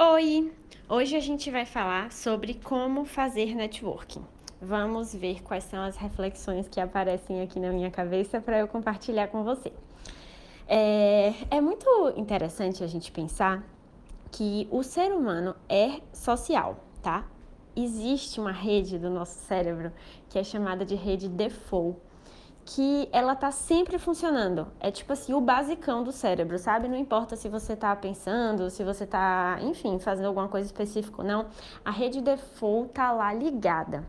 Oi! Hoje a gente vai falar sobre como fazer networking. Vamos ver quais são as reflexões que aparecem aqui na minha cabeça para eu compartilhar com você. É, é muito interessante a gente pensar que o ser humano é social, tá? Existe uma rede do nosso cérebro que é chamada de rede default que ela tá sempre funcionando. É tipo assim, o basicão do cérebro, sabe? Não importa se você tá pensando, se você tá, enfim, fazendo alguma coisa específica ou não, a rede default tá lá ligada.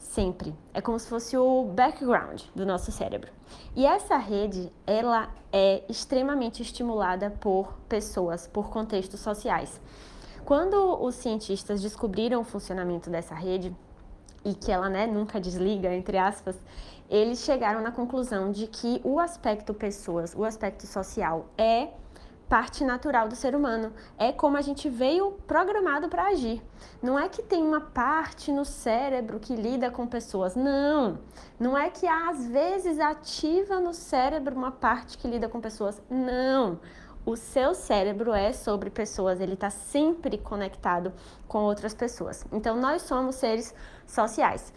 Sempre. É como se fosse o background do nosso cérebro. E essa rede, ela é extremamente estimulada por pessoas, por contextos sociais. Quando os cientistas descobriram o funcionamento dessa rede, e que ela né, nunca desliga, entre aspas, eles chegaram na conclusão de que o aspecto pessoas, o aspecto social, é parte natural do ser humano. É como a gente veio programado para agir. Não é que tem uma parte no cérebro que lida com pessoas. Não. Não é que às vezes ativa no cérebro uma parte que lida com pessoas. Não. O seu cérebro é sobre pessoas, ele está sempre conectado com outras pessoas. Então, nós somos seres sociais.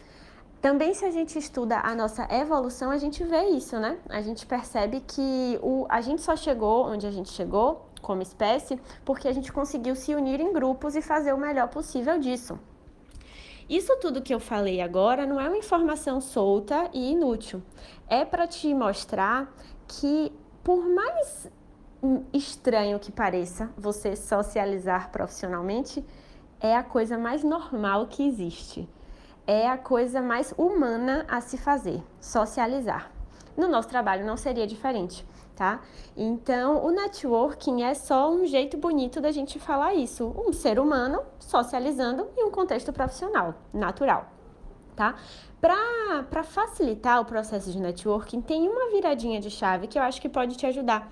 Também, se a gente estuda a nossa evolução, a gente vê isso, né? A gente percebe que o, a gente só chegou onde a gente chegou como espécie porque a gente conseguiu se unir em grupos e fazer o melhor possível disso. Isso tudo que eu falei agora não é uma informação solta e inútil. É para te mostrar que, por mais estranho que pareça, você socializar profissionalmente é a coisa mais normal que existe é a coisa mais humana a se fazer, socializar. No nosso trabalho não seria diferente, tá? Então, o networking é só um jeito bonito da gente falar isso. Um ser humano socializando em um contexto profissional, natural, tá? Para facilitar o processo de networking, tem uma viradinha de chave que eu acho que pode te ajudar,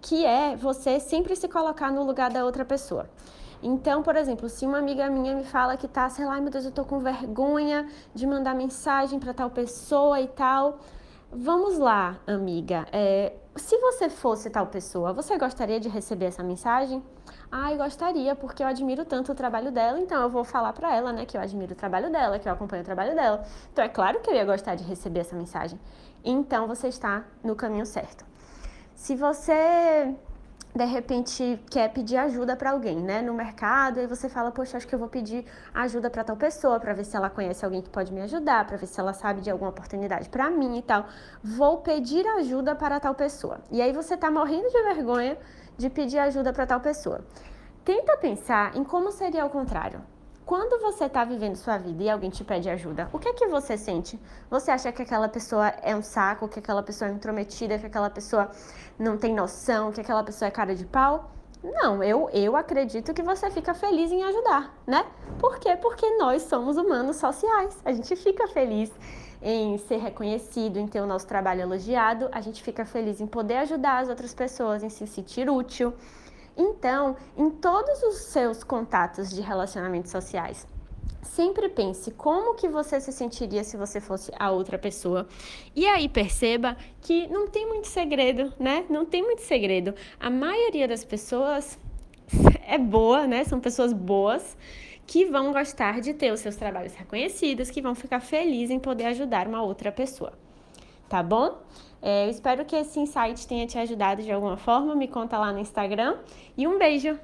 que é você sempre se colocar no lugar da outra pessoa. Então, por exemplo, se uma amiga minha me fala que tá, sei lá, meu Deus, eu tô com vergonha de mandar mensagem para tal pessoa e tal. Vamos lá, amiga. É, se você fosse tal pessoa, você gostaria de receber essa mensagem? Ah, eu gostaria, porque eu admiro tanto o trabalho dela, então eu vou falar para ela, né, que eu admiro o trabalho dela, que eu acompanho o trabalho dela. Então é claro que eu ia gostar de receber essa mensagem. Então você está no caminho certo. Se você de repente quer pedir ajuda para alguém, né, no mercado, e você fala, poxa, acho que eu vou pedir ajuda para tal pessoa, para ver se ela conhece alguém que pode me ajudar, para ver se ela sabe de alguma oportunidade para mim e tal. Vou pedir ajuda para tal pessoa. E aí você tá morrendo de vergonha de pedir ajuda para tal pessoa. Tenta pensar em como seria o contrário. Quando você está vivendo sua vida e alguém te pede ajuda, o que é que você sente? Você acha que aquela pessoa é um saco, que aquela pessoa é intrometida, que aquela pessoa não tem noção, que aquela pessoa é cara de pau? Não, eu, eu acredito que você fica feliz em ajudar, né? Por quê? Porque nós somos humanos sociais. A gente fica feliz em ser reconhecido, em ter o nosso trabalho elogiado, a gente fica feliz em poder ajudar as outras pessoas, em se sentir útil. Então, em todos os seus contatos de relacionamentos sociais, sempre pense como que você se sentiria se você fosse a outra pessoa. E aí perceba que não tem muito segredo, né? Não tem muito segredo. A maioria das pessoas é boa, né? São pessoas boas que vão gostar de ter os seus trabalhos reconhecidos, que vão ficar felizes em poder ajudar uma outra pessoa. Tá bom? É, eu espero que esse insight tenha te ajudado de alguma forma. Me conta lá no Instagram. E um beijo!